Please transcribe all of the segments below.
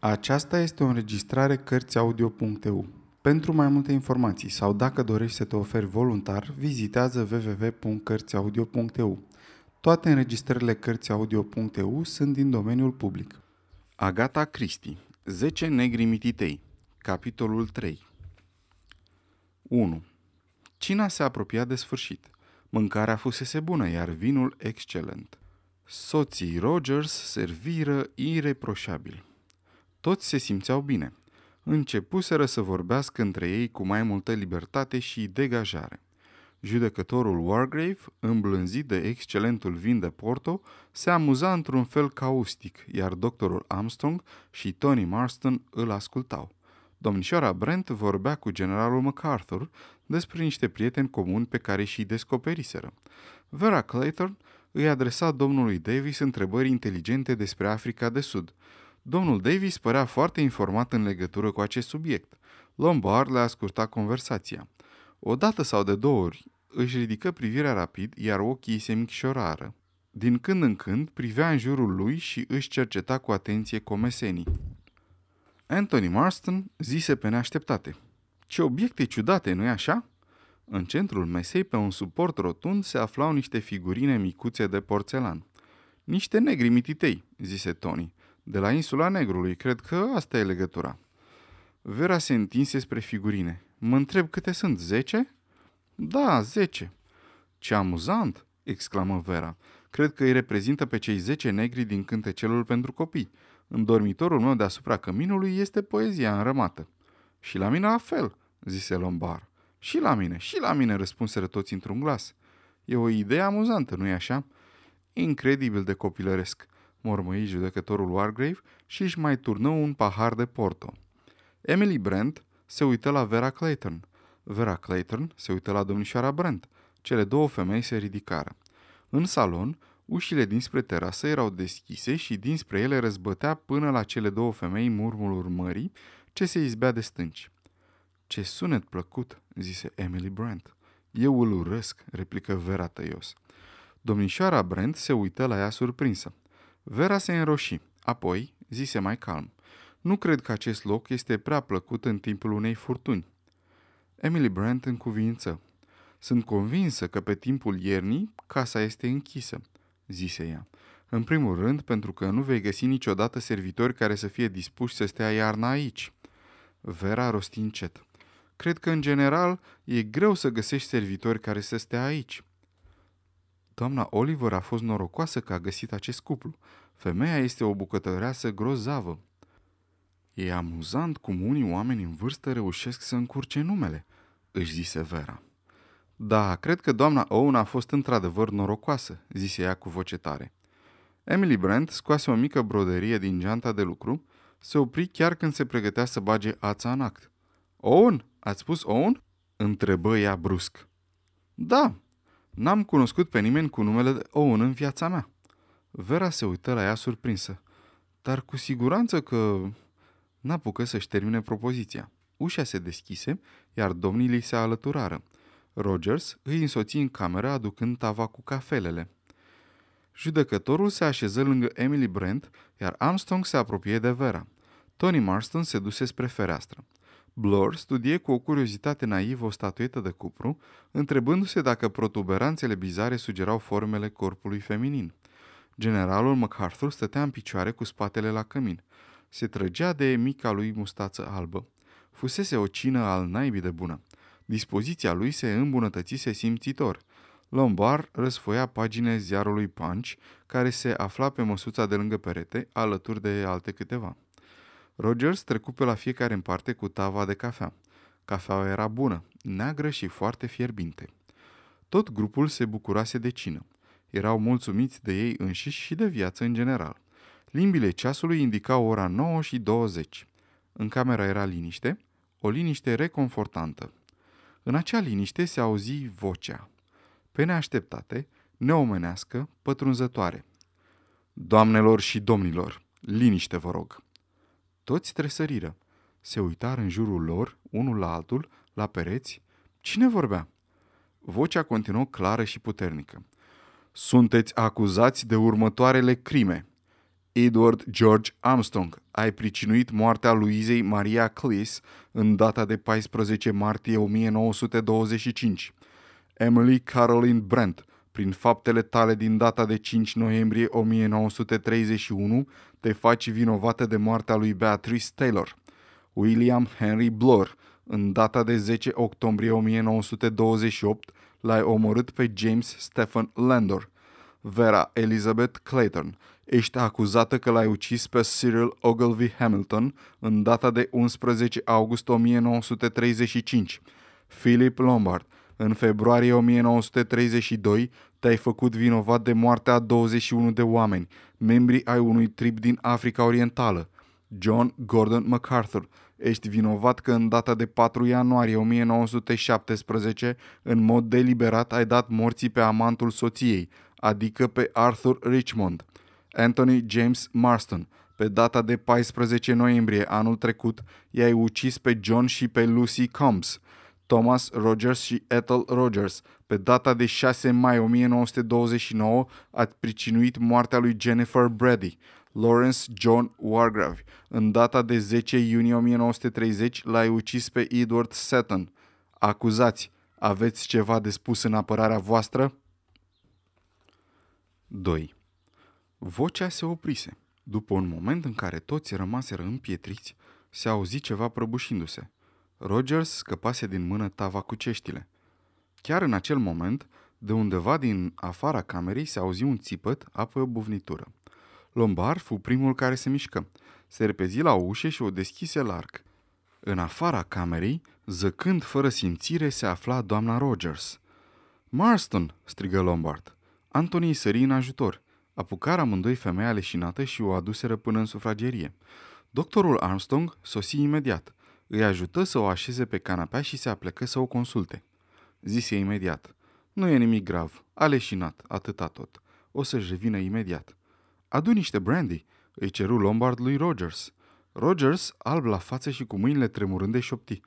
Aceasta este o înregistrare Cărțiaudio.eu. Pentru mai multe informații sau dacă dorești să te oferi voluntar, vizitează www.cărțiaudio.eu. Toate înregistrările Cărțiaudio.eu sunt din domeniul public. Agata Cristi 10 negri mititei Capitolul 3 1. Cina se apropia de sfârșit. Mâncarea fusese bună, iar vinul excelent. Soții Rogers serviră ireproșabil. Toți se simțeau bine. Începuseră să vorbească între ei cu mai multă libertate și degajare. Judecătorul Wargrave, îmblânzit de excelentul vin de Porto, se amuza într-un fel caustic, iar doctorul Armstrong și Tony Marston îl ascultau. Domnișoara Brent vorbea cu generalul MacArthur despre niște prieteni comuni pe care și-i descoperiseră. Vera Clayton îi adresa domnului Davis întrebări inteligente despre Africa de Sud. Domnul Davis părea foarte informat în legătură cu acest subiect. Lombard le asculta conversația. O dată sau de două ori își ridică privirea rapid, iar ochii se micșorară. Din când în când privea în jurul lui și își cerceta cu atenție comesenii. Anthony Marston zise pe neașteptate. Ce obiecte ciudate, nu-i așa? În centrul mesei, pe un suport rotund, se aflau niște figurine micuțe de porțelan. Niște negri mititei, zise Tony. De la insula Negrului, cred că asta e legătura. Vera se întinse spre figurine. Mă întreb câte sunt, zece? Da, zece. Ce amuzant, exclamă Vera. Cred că îi reprezintă pe cei zece negri din cântecelul pentru copii. În dormitorul meu deasupra căminului este poezia înrămată. Și la mine la fel, zise Lombar. Și la mine, și la mine, răspunseră toți într-un glas. E o idee amuzantă, nu-i așa? Incredibil de copilăresc, mormăi judecătorul Wargrave și își mai turnă un pahar de porto. Emily Brent se uită la Vera Clayton. Vera Clayton se uită la domnișoara Brent. Cele două femei se ridicară. În salon, ușile dinspre terasă erau deschise și dinspre ele răzbătea până la cele două femei murmurul mării ce se izbea de stânci. Ce sunet plăcut, zise Emily Brent. Eu îl urăsc, replică Vera tăios. Domnișoara Brent se uită la ea surprinsă. Vera se înroși, apoi zise mai calm. Nu cred că acest loc este prea plăcut în timpul unei furtuni. Emily Brent încuvință. Sunt convinsă că pe timpul iernii casa este închisă, zise ea. În primul rând, pentru că nu vei găsi niciodată servitori care să fie dispuși să stea iarna aici. Vera rosti încet. Cred că, în general, e greu să găsești servitori care să stea aici. Doamna Oliver a fost norocoasă că a găsit acest cuplu. Femeia este o bucătăreasă grozavă. E amuzant cum unii oameni în vârstă reușesc să încurce numele, își zise Vera. Da, cred că doamna Owen a fost într-adevăr norocoasă, zise ea cu voce tare. Emily Brent scoase o mică broderie din geanta de lucru, se opri chiar când se pregătea să bage ața în act. Owen? Ați spus Owen? Întrebă ea brusc. Da, n-am cunoscut pe nimeni cu numele de Owen în viața mea. Vera se uită la ea surprinsă. Dar cu siguranță că... N-apucă să-și termine propoziția. Ușa se deschise, iar domnii li se alăturară. Rogers îi însoți în cameră aducând tava cu cafelele. Judecătorul se așeză lângă Emily Brent, iar Armstrong se apropie de Vera. Tony Marston se duse spre fereastră. Blur studie cu o curiozitate naivă o statuetă de cupru, întrebându-se dacă protuberanțele bizare sugerau formele corpului feminin. Generalul MacArthur stătea în picioare cu spatele la cămin. Se trăgea de mica lui mustață albă. Fusese o cină al naibii de bună. Dispoziția lui se îmbunătățise simțitor. Lombard răsfoia pagine ziarului Punch, care se afla pe măsuța de lângă perete, alături de alte câteva. Rogers trecu pe la fiecare în parte cu tava de cafea. Cafeaua era bună, neagră și foarte fierbinte. Tot grupul se bucurase de cină. Erau mulțumiți de ei înșiși și de viață în general. Limbile ceasului indicau ora 9 și 20. În camera era liniște, o liniște reconfortantă. În acea liniște se auzi vocea. Pe neașteptate, neomenească, pătrunzătoare. Doamnelor și domnilor, liniște vă rog! Toți tresăriră. Se uitară în jurul lor, unul la altul, la pereți. Cine vorbea? Vocea continuă clară și puternică. Sunteți acuzați de următoarele crime. Edward George Armstrong, ai pricinuit moartea Luizei Maria Cleese în data de 14 martie 1925. Emily Caroline Brent, prin faptele tale din data de 5 noiembrie 1931, te faci vinovată de moartea lui Beatrice Taylor. William Henry Blore, în data de 10 octombrie 1928, l-ai omorât pe James Stephen Landor. Vera Elizabeth Clayton, ești acuzată că l-ai ucis pe Cyril Ogilvy Hamilton în data de 11 august 1935. Philip Lombard, în februarie 1932, te-ai făcut vinovat de moartea a 21 de oameni, membri ai unui trib din Africa Orientală. John Gordon MacArthur, ești vinovat că în data de 4 ianuarie 1917, în mod deliberat, ai dat morții pe amantul soției, adică pe Arthur Richmond. Anthony James Marston, pe data de 14 noiembrie anul trecut, i-ai ucis pe John și pe Lucy Combs. Thomas Rogers și Ethel Rogers, pe data de 6 mai 1929, ați pricinuit moartea lui Jennifer Brady. Lawrence John Wargrave, în data de 10 iunie 1930, l-ai ucis pe Edward Sutton. Acuzați, aveți ceva de spus în apărarea voastră? 2. Vocea se oprise. După un moment în care toți rămaseră împietriți, se auzi ceva prăbușindu-se. Rogers scăpase din mână tava cu ceștile. Chiar în acel moment, de undeva din afara camerei se auzi un țipăt, apoi o buvnitură. Lombar fu primul care se mișcă. Se repezi la ușă și o deschise larg. În afara camerei, zăcând fără simțire, se afla doamna Rogers. Marston!" strigă Lombard. Anthony sări în ajutor. Apucară amândoi femeia leșinată și o aduseră până în sufragerie. Doctorul Armstrong sosi imediat. Îi ajută să o așeze pe canapea și se aplecă să o consulte. Zise imediat. Nu e nimic grav. A leșinat, atâta tot. O să-și revină imediat. Adu niște brandy, îi ceru Lombard lui Rogers. Rogers, alb la față și cu mâinile tremurând de șopti.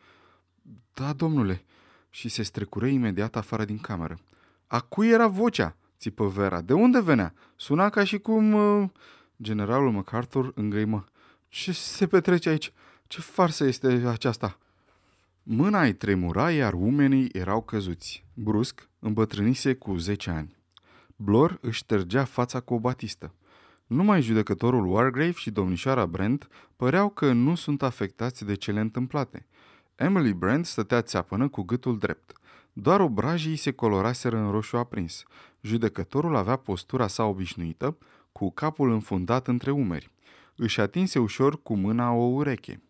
Da, domnule, și se strecură imediat afară din cameră. A cui era vocea? țipă Vera. De unde venea? Suna ca și cum... Uh... Generalul MacArthur îngăimă. Ce se petrece aici? Ce farsă este aceasta? Mâna îi tremura, iar umenii erau căzuți. Brusc, îmbătrânise cu 10 ani. Blor își ștergea fața cu o batistă. Numai judecătorul Wargrave și domnișoara Brent păreau că nu sunt afectați de cele întâmplate. Emily Brent stătea țeapănă cu gâtul drept. Doar obrajii se coloraseră în roșu aprins. Judecătorul avea postura sa obișnuită, cu capul înfundat între umeri. Își atinse ușor cu mâna o ureche.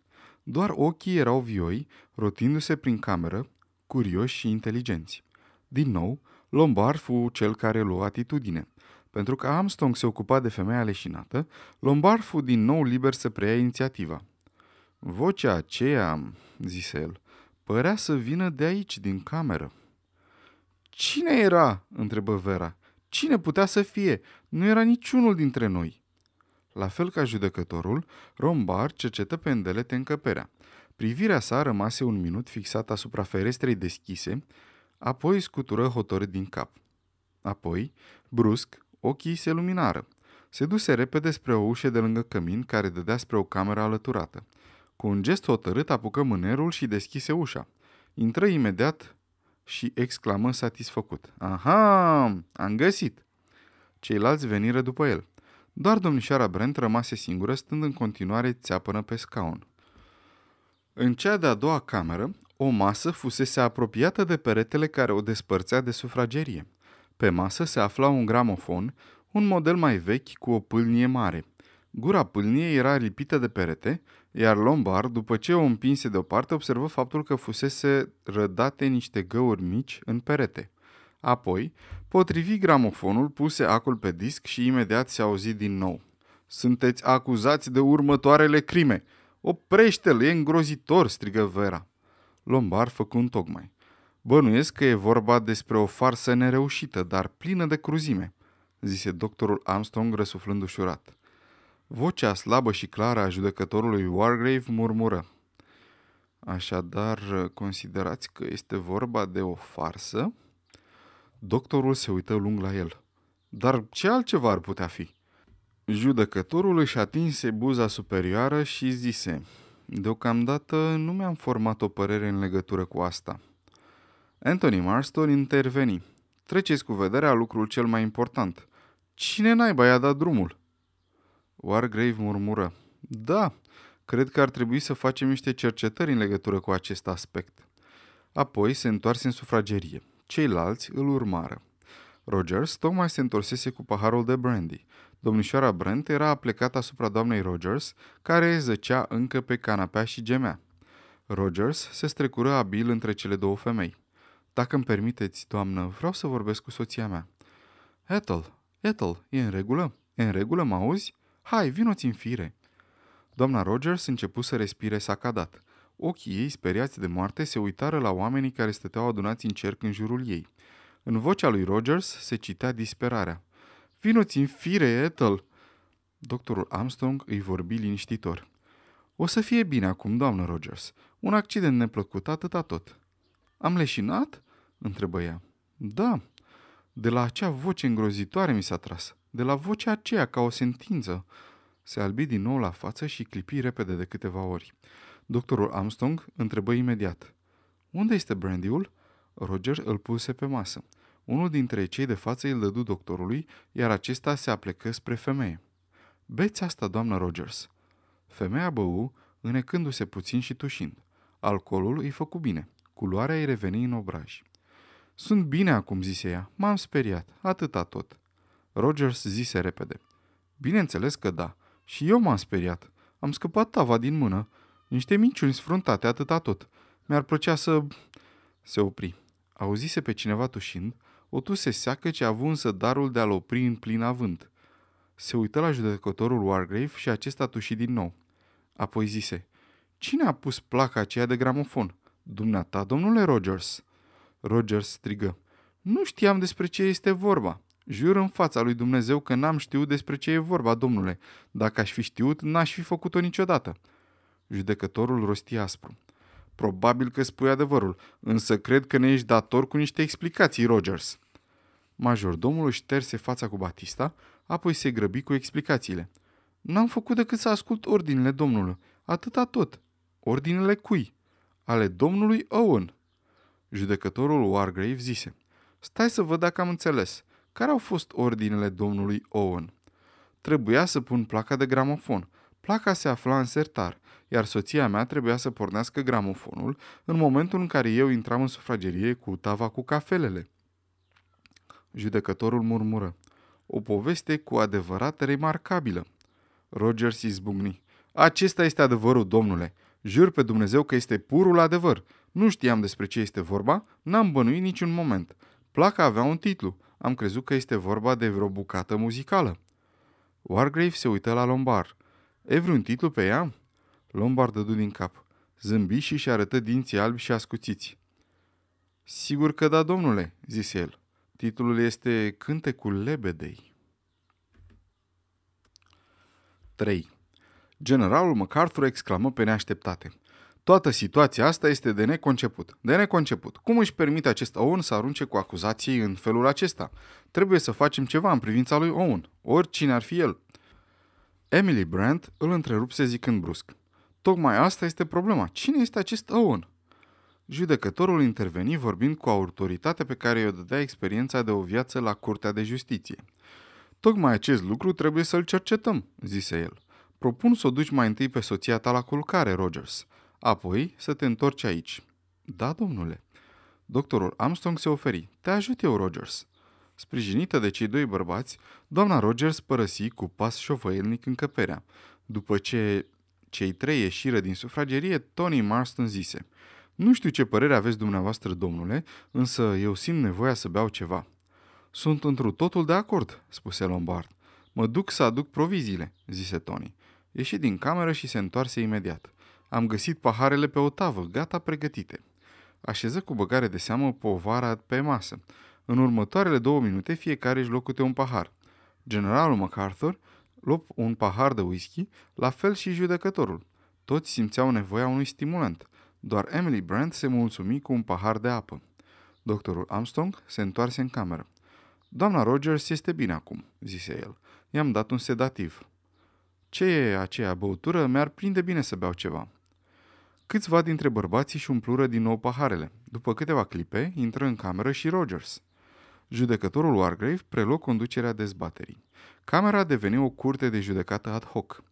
Doar ochii erau vioi, rotindu-se prin cameră, curioși și inteligenți. Din nou, Lombard fu cel care luă atitudine. Pentru că Armstrong se ocupa de femeia leșinată, Lombard fu din nou liber să preia inițiativa. Vocea aceea, zise el, părea să vină de aici, din cameră. Cine era?" întrebă Vera. Cine putea să fie? Nu era niciunul dintre noi." La fel ca judecătorul, Rombar cercetă pe îndelete încăperea. Privirea sa rămase un minut fixat asupra ferestrei deschise, apoi scutură hotărât din cap. Apoi, brusc, ochii se luminară. Se duse repede spre o ușă de lângă cămin care dădea spre o cameră alăturată. Cu un gest hotărât apucă mânerul și deschise ușa. Intră imediat și exclamă satisfăcut. Aha, am găsit! Ceilalți veniră după el. Doar domnișoara Brent rămase singură, stând în continuare țeapănă pe scaun. În cea de-a doua cameră, o masă fusese apropiată de peretele care o despărțea de sufragerie. Pe masă se afla un gramofon, un model mai vechi cu o pâlnie mare. Gura pâlniei era lipită de perete, iar Lombard, după ce o împinse deoparte, observă faptul că fusese rădate niște găuri mici în perete. Apoi, potrivi gramofonul, puse acul pe disc și imediat se auzi din nou. Sunteți acuzați de următoarele crime! Oprește-l, e îngrozitor!" strigă Vera. Lombard făcu un tocmai. Bănuiesc că e vorba despre o farsă nereușită, dar plină de cruzime, zise doctorul Armstrong răsuflând ușurat. Vocea slabă și clară a judecătorului Wargrave murmură. Așadar, considerați că este vorba de o farsă? Doctorul se uită lung la el. Dar ce altceva ar putea fi? Judecătorul își atinse buza superioară și zise, Deocamdată nu mi-am format o părere în legătură cu asta. Anthony Marston interveni. Treceți cu vederea lucrul cel mai important. Cine naiba i-a dat drumul? Wargrave murmură. Da, cred că ar trebui să facem niște cercetări în legătură cu acest aspect. Apoi se întoarse în sufragerie. Ceilalți îl urmară. Rogers tocmai se întorsese cu paharul de brandy. Domnișoara Brent era plecată asupra doamnei Rogers, care zăcea încă pe canapea și gemea. Rogers se strecură abil între cele două femei. Dacă îmi permiteți, doamnă, vreau să vorbesc cu soția mea. Ethel, Ethel, e în regulă? E în regulă, mă auzi? Hai, vinoți în fire. Doamna Rogers începu să respire sacadat. Ochii ei, speriați de moarte, se uitară la oamenii care stăteau adunați în cerc în jurul ei. În vocea lui Rogers se citea disperarea. Vinoți în fire, Ethel! Doctorul Armstrong îi vorbi liniștitor. O să fie bine acum, doamnă Rogers. Un accident neplăcut, atâta tot. Am leșinat? întrebă ea. Da. De la acea voce îngrozitoare mi s-a tras. De la vocea aceea, ca o sentință. Se albi din nou la față și clipi repede de câteva ori. Doctorul Armstrong întrebă imediat. Unde este brandyul? Roger îl puse pe masă. Unul dintre cei de față îl dădu doctorului, iar acesta se aplecă spre femeie. Beți asta, doamnă Rogers. Femeia bău, înecându-se puțin și tușind. Alcoolul îi făcu bine. Culoarea îi reveni în obraj. Sunt bine acum, zise ea. M-am speriat. Atâta tot. Rogers zise repede. Bineînțeles că da. Și eu m-am speriat. Am scăpat tava din mână. Niște minciuni sfruntate, atâta tot. Mi-ar plăcea să... Se opri. Auzise pe cineva tușind, o tuse seacă ce a avut însă darul de a-l opri în plin avânt. Se uită la judecătorul Wargrave și acesta tuși din nou. Apoi zise, Cine a pus placa aceea de gramofon? Dumneata, domnule Rogers. Rogers strigă, Nu știam despre ce este vorba. Jur în fața lui Dumnezeu că n-am știut despre ce e vorba, domnule. Dacă aș fi știut, n-aș fi făcut-o niciodată. Judecătorul rosti aspru. Probabil că spui adevărul, însă cred că ne ești dator cu niște explicații, Rogers. Majordomul își șterse fața cu Batista, apoi se grăbi cu explicațiile. N-am făcut decât să ascult ordinele domnului. Atâta tot. Ordinele cui? Ale domnului Owen. Judecătorul Wargrave zise. Stai să văd dacă am înțeles. Care au fost ordinele domnului Owen? Trebuia să pun placa de gramofon. Placa se afla în sertar, iar soția mea trebuia să pornească gramofonul în momentul în care eu intram în sufragerie cu tava cu cafelele. Judecătorul murmură. O poveste cu adevărat remarcabilă. Rogers izbucni. Acesta este adevărul, domnule. Jur pe Dumnezeu că este purul adevăr. Nu știam despre ce este vorba, n-am bănuit niciun moment. Placa avea un titlu. Am crezut că este vorba de vreo bucată muzicală. Wargrave se uită la Lombard. E vreun titlu pe ea? Lombard dădu din cap. Zâmbi și și arătă dinții albi și ascuțiți. Sigur că da, domnule, zise el. Titlul este Cântecul lebedei. 3. Generalul MacArthur exclamă pe neașteptate. Toată situația asta este de neconceput. De neconceput. Cum își permite acest Owen să arunce cu acuzații în felul acesta? Trebuie să facem ceva în privința lui Owen, oricine ar fi el. Emily Brandt îl întrerupse zicând brusc. Tocmai asta este problema. Cine este acest Owen? Judecătorul interveni vorbind cu autoritatea pe care i-o dădea experiența de o viață la Curtea de Justiție. Tocmai acest lucru trebuie să-l cercetăm, zise el. Propun să o duci mai întâi pe soția ta la culcare, Rogers. Apoi să te întorci aici. Da, domnule. Doctorul Armstrong se oferi. Te ajut eu, Rogers. Sprijinită de cei doi bărbați, doamna Rogers părăsi cu pas șovăielnic încăperea. După ce cei trei ieșiră din sufragerie, Tony Marston zise Nu știu ce părere aveți dumneavoastră, domnule, însă eu simt nevoia să beau ceva. Sunt întru totul de acord, spuse Lombard. Mă duc să aduc proviziile, zise Tony. Ieși din cameră și se întoarse imediat. Am găsit paharele pe o tavă, gata pregătite. Așeză cu băgare de seamă povara pe masă. În următoarele două minute fiecare își luă câte un pahar. Generalul MacArthur luă un pahar de whisky, la fel și judecătorul. Toți simțeau nevoia unui stimulant. Doar Emily Brand se mulțumi cu un pahar de apă. Doctorul Armstrong se întoarse în cameră. Doamna Rogers este bine acum, zise el. I-am dat un sedativ. Ce e aceea băutură? Mi-ar prinde bine să beau ceva. Câțiva dintre bărbații și umplură din nou paharele. După câteva clipe, intră în cameră și Rogers. Judecătorul Wargrave preluă conducerea dezbaterii. Camera a devenit o curte de judecată ad hoc.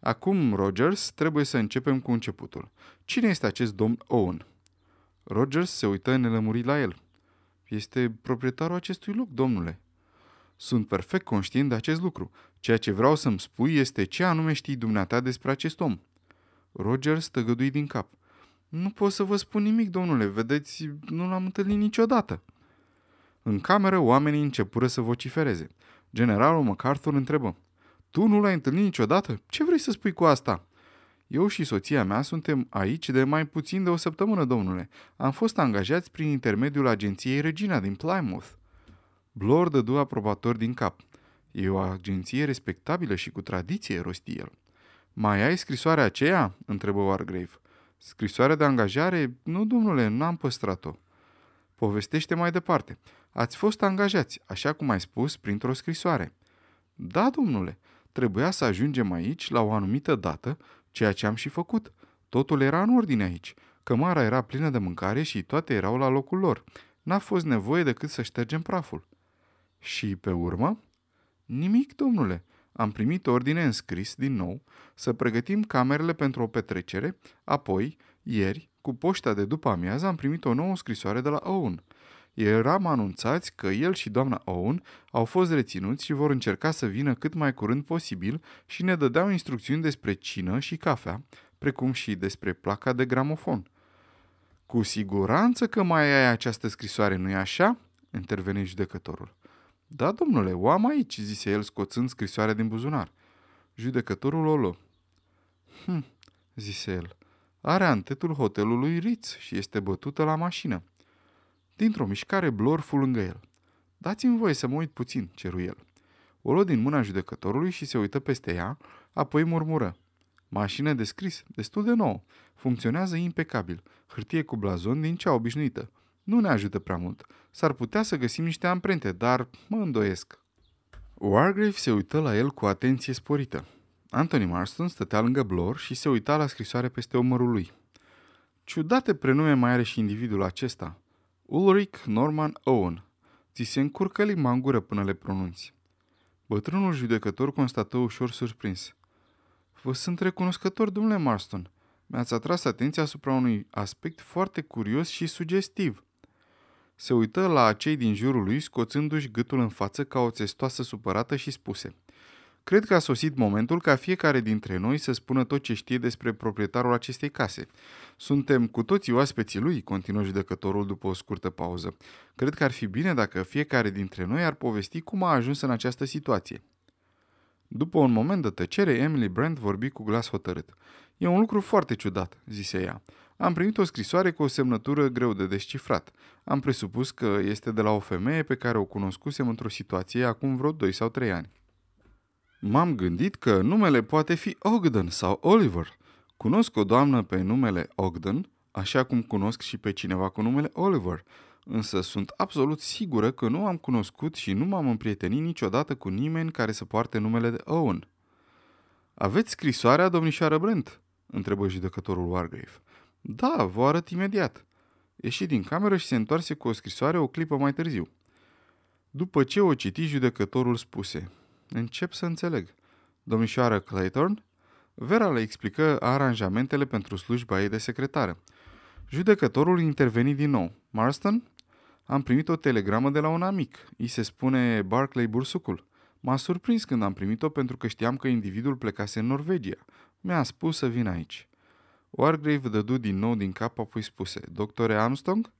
Acum, Rogers, trebuie să începem cu începutul. Cine este acest domn Owen? Rogers se uită nelămurit la el. Este proprietarul acestui loc, domnule. Sunt perfect conștient de acest lucru. Ceea ce vreau să-mi spui este ce anume știi dumneata despre acest om. Rogers tăgădui din cap. Nu pot să vă spun nimic, domnule. Vedeți, nu l-am întâlnit niciodată. În cameră, oamenii începură să vocifereze. Generalul MacArthur întrebă. Tu nu l-ai întâlnit niciodată? Ce vrei să spui cu asta? Eu și soția mea suntem aici de mai puțin de o săptămână, domnule. Am fost angajați prin intermediul agenției Regina din Plymouth. Blor dădu aprobator din cap. E o agenție respectabilă și cu tradiție, rosti el. Mai ai scrisoarea aceea?" întrebă Wargrave. Scrisoarea de angajare? Nu, domnule, nu am păstrat-o. Povestește mai departe. Ați fost angajați, așa cum ai spus, printr-o scrisoare. Da, domnule, trebuia să ajungem aici la o anumită dată, ceea ce am și făcut. Totul era în ordine aici. Cămara era plină de mâncare și toate erau la locul lor. N-a fost nevoie decât să ștergem praful. Și pe urmă? Nimic, domnule. Am primit ordine în scris din nou să pregătim camerele pentru o petrecere, apoi, ieri, cu poșta de după amiază, am primit o nouă scrisoare de la Owen. Eram anunțați că el și doamna Owen au fost reținuți și vor încerca să vină cât mai curând posibil și ne dădeau instrucțiuni despre cină și cafea, precum și despre placa de gramofon. Cu siguranță că mai ai această scrisoare, nu-i așa?" interveni judecătorul. Da, domnule, o am aici, zise el scoțând scrisoarea din buzunar. Judecătorul o luă. Hm, zise el, are antetul hotelului Ritz și este bătută la mașină. Dintr-o mișcare, Blor fu lângă el. Dați-mi voie să mă uit puțin, ceru el. O luă din mâna judecătorului și se uită peste ea, apoi murmură. Mașină de scris, destul de nouă. Funcționează impecabil. Hârtie cu blazon din cea obișnuită. Nu ne ajută prea mult. S-ar putea să găsim niște amprente, dar mă îndoiesc. Wargrave se uită la el cu atenție sporită. Anthony Marston stătea lângă Blor și se uita la scrisoare peste umărul lui. Ciudate prenume mai are și individul acesta. Ulrich Norman Owen. Ți se încurcă limba în gură până le pronunți. Bătrânul judecător constată ușor surprins. Vă sunt recunoscător, domnule Marston. Mi-ați atras atenția asupra unui aspect foarte curios și sugestiv. Se uită la cei din jurul lui, scoțându-și gâtul în față ca o țestoasă supărată și spuse Cred că a sosit momentul ca fiecare dintre noi să spună tot ce știe despre proprietarul acestei case. Suntem cu toții oaspeții lui, continuă judecătorul după o scurtă pauză. Cred că ar fi bine dacă fiecare dintre noi ar povesti cum a ajuns în această situație. După un moment de tăcere, Emily Brand vorbi cu glas hotărât. E un lucru foarte ciudat, zise ea. Am primit o scrisoare cu o semnătură greu de descifrat. Am presupus că este de la o femeie pe care o cunoscusem într-o situație acum vreo 2 sau 3 ani. M-am gândit că numele poate fi Ogden sau Oliver. Cunosc o doamnă pe numele Ogden, așa cum cunosc și pe cineva cu numele Oliver, însă sunt absolut sigură că nu am cunoscut și nu m-am împrietenit niciodată cu nimeni care să poarte numele de Owen. Aveți scrisoarea, domnișoară Brent?" întrebă judecătorul Wargrave. Da, vă arăt imediat. Ieși din cameră și se întoarse cu o scrisoare o clipă mai târziu. După ce o citi, judecătorul spuse, Încep să înțeleg. Domnișoară Clayton? Vera le explică aranjamentele pentru slujba ei de secretară. Judecătorul interveni din nou. Marston? Am primit o telegramă de la un amic. I se spune Barclay Bursucul. M-a surprins când am primit-o pentru că știam că individul plecase în Norvegia. Mi-a spus să vin aici. Wargrave dădu din nou din cap, apoi spuse, Doctore Armstrong?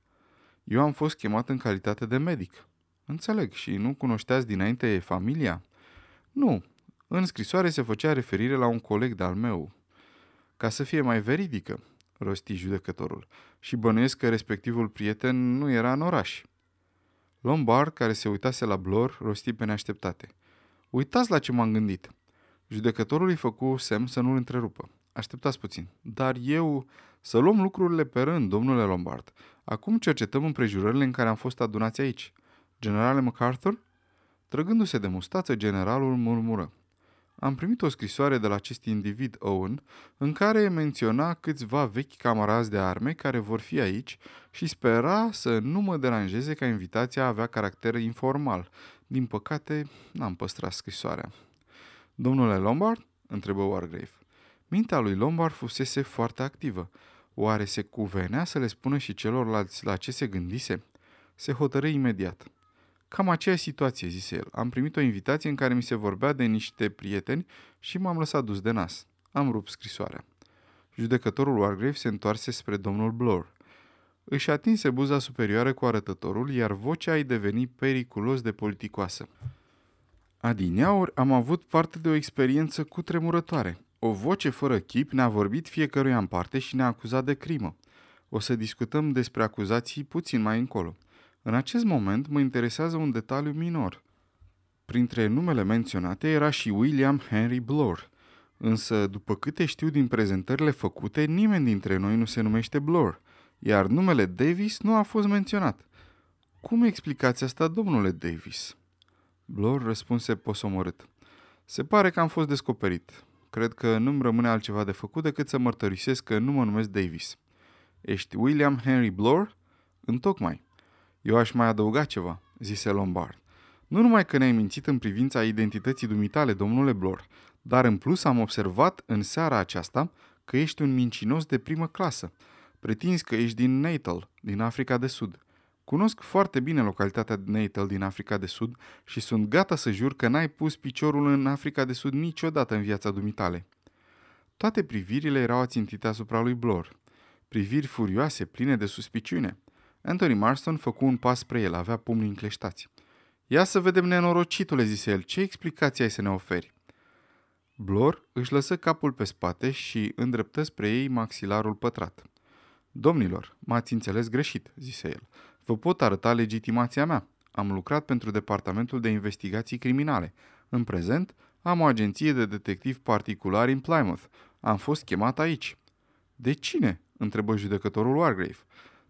Eu am fost chemat în calitate de medic. Înțeleg, și nu cunoșteați dinainte familia? Nu. În scrisoare se făcea referire la un coleg de-al meu. Ca să fie mai veridică, rosti judecătorul, și bănuiesc că respectivul prieten nu era în oraș. Lombard, care se uitase la Blor, rosti pe neașteptate. Uitați la ce m-am gândit. Judecătorul îi făcu semn să nu-l întrerupă. Așteptați puțin. Dar eu... Să luăm lucrurile pe rând, domnule Lombard. Acum cercetăm împrejurările în care am fost adunați aici. Generale MacArthur? Trăgându-se de mustață, generalul murmură. Am primit o scrisoare de la acest individ Owen, în care menționa câțiva vechi camarazi de arme care vor fi aici și spera să nu mă deranjeze ca invitația avea caracter informal. Din păcate, n-am păstrat scrisoarea. Domnule Lombard? întrebă Wargrave. Mintea lui Lombard fusese foarte activă. Oare se cuvenea să le spună și celorlalți la ce se gândise? Se hotărâ imediat. Cam aceeași situație, zise el. Am primit o invitație în care mi se vorbea de niște prieteni și m-am lăsat dus de nas. Am rupt scrisoarea. Judecătorul Wargrave se întoarse spre domnul Blor. Își atinse buza superioară cu arătătorul, iar vocea ai deveni periculos de politicoasă. Adineauri am avut parte de o experiență cu tremurătoare. O voce fără chip ne-a vorbit fiecăruia în parte și ne-a acuzat de crimă. O să discutăm despre acuzații puțin mai încolo. În acest moment mă interesează un detaliu minor. Printre numele menționate era și William Henry Blore, însă, după câte știu din prezentările făcute, nimeni dintre noi nu se numește Blore, iar numele Davis nu a fost menționat. Cum explicați asta, domnule Davis? Blore răspunse posomorât. Se pare că am fost descoperit. Cred că nu-mi rămâne altceva de făcut decât să mărturisesc că nu mă numesc Davis. Ești William Henry Blore? Întocmai. Eu aș mai adăuga ceva, zise Lombard. Nu numai că ne-ai mințit în privința identității dumitale, domnule Blor, dar în plus am observat în seara aceasta că ești un mincinos de primă clasă. Pretinzi că ești din Natal, din Africa de Sud. Cunosc foarte bine localitatea Natal din Africa de Sud și sunt gata să jur că n-ai pus piciorul în Africa de Sud niciodată în viața dumitale. Toate privirile erau ațintite asupra lui Blor. Priviri furioase, pline de suspiciune. Anthony Marston făcu un pas spre el, avea pumnii încleștați. Ia să vedem, nenorocitule, zise el, ce explicație ai să ne oferi? Blor își lăsă capul pe spate și îndreptă spre ei maxilarul pătrat. Domnilor, m-ați înțeles greșit, zise el. Vă pot arăta legitimația mea. Am lucrat pentru Departamentul de Investigații Criminale. În prezent, am o agenție de detectiv particular în Plymouth. Am fost chemat aici. De cine? întrebă judecătorul Wargrave.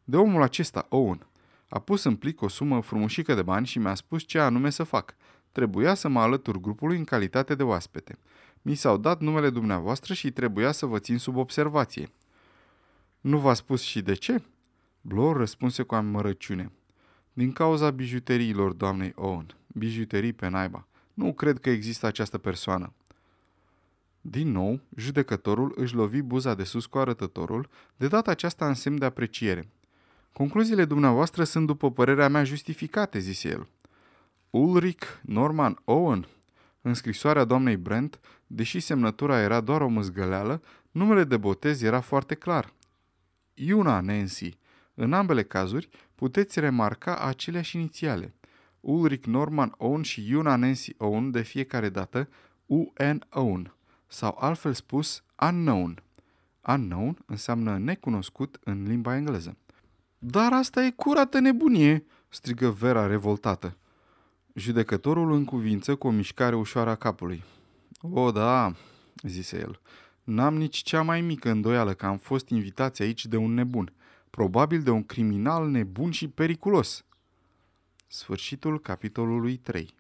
De omul acesta, Owen. A pus în plic o sumă frumușică de bani și mi-a spus ce anume să fac. Trebuia să mă alătur grupului în calitate de oaspete. Mi s-au dat numele dumneavoastră și trebuia să vă țin sub observație. Nu v-a spus și de ce? Blor răspunse cu amărăciune. Din cauza bijuteriilor doamnei Owen. Bijuterii pe naiba. Nu cred că există această persoană. Din nou, judecătorul își lovi buza de sus cu arătătorul, de data aceasta în semn de apreciere. Concluziile dumneavoastră sunt, după părerea mea, justificate, zise el. Ulrich Norman Owen. În scrisoarea doamnei Brent, deși semnătura era doar o mâzgăleală, numele de botez era foarte clar. Iuna Nancy. În ambele cazuri, puteți remarca aceleași inițiale. Ulrich Norman Owen și Iuna Nancy Owen de fiecare dată, UN Owen, sau altfel spus unknown. Unknown înseamnă necunoscut în limba engleză. Dar asta e curată nebunie!" strigă Vera revoltată. Judecătorul în cuvință cu o mișcare ușoară a capului. O, da," zise el, n-am nici cea mai mică îndoială că am fost invitați aici de un nebun, probabil de un criminal nebun și periculos." Sfârșitul capitolului 3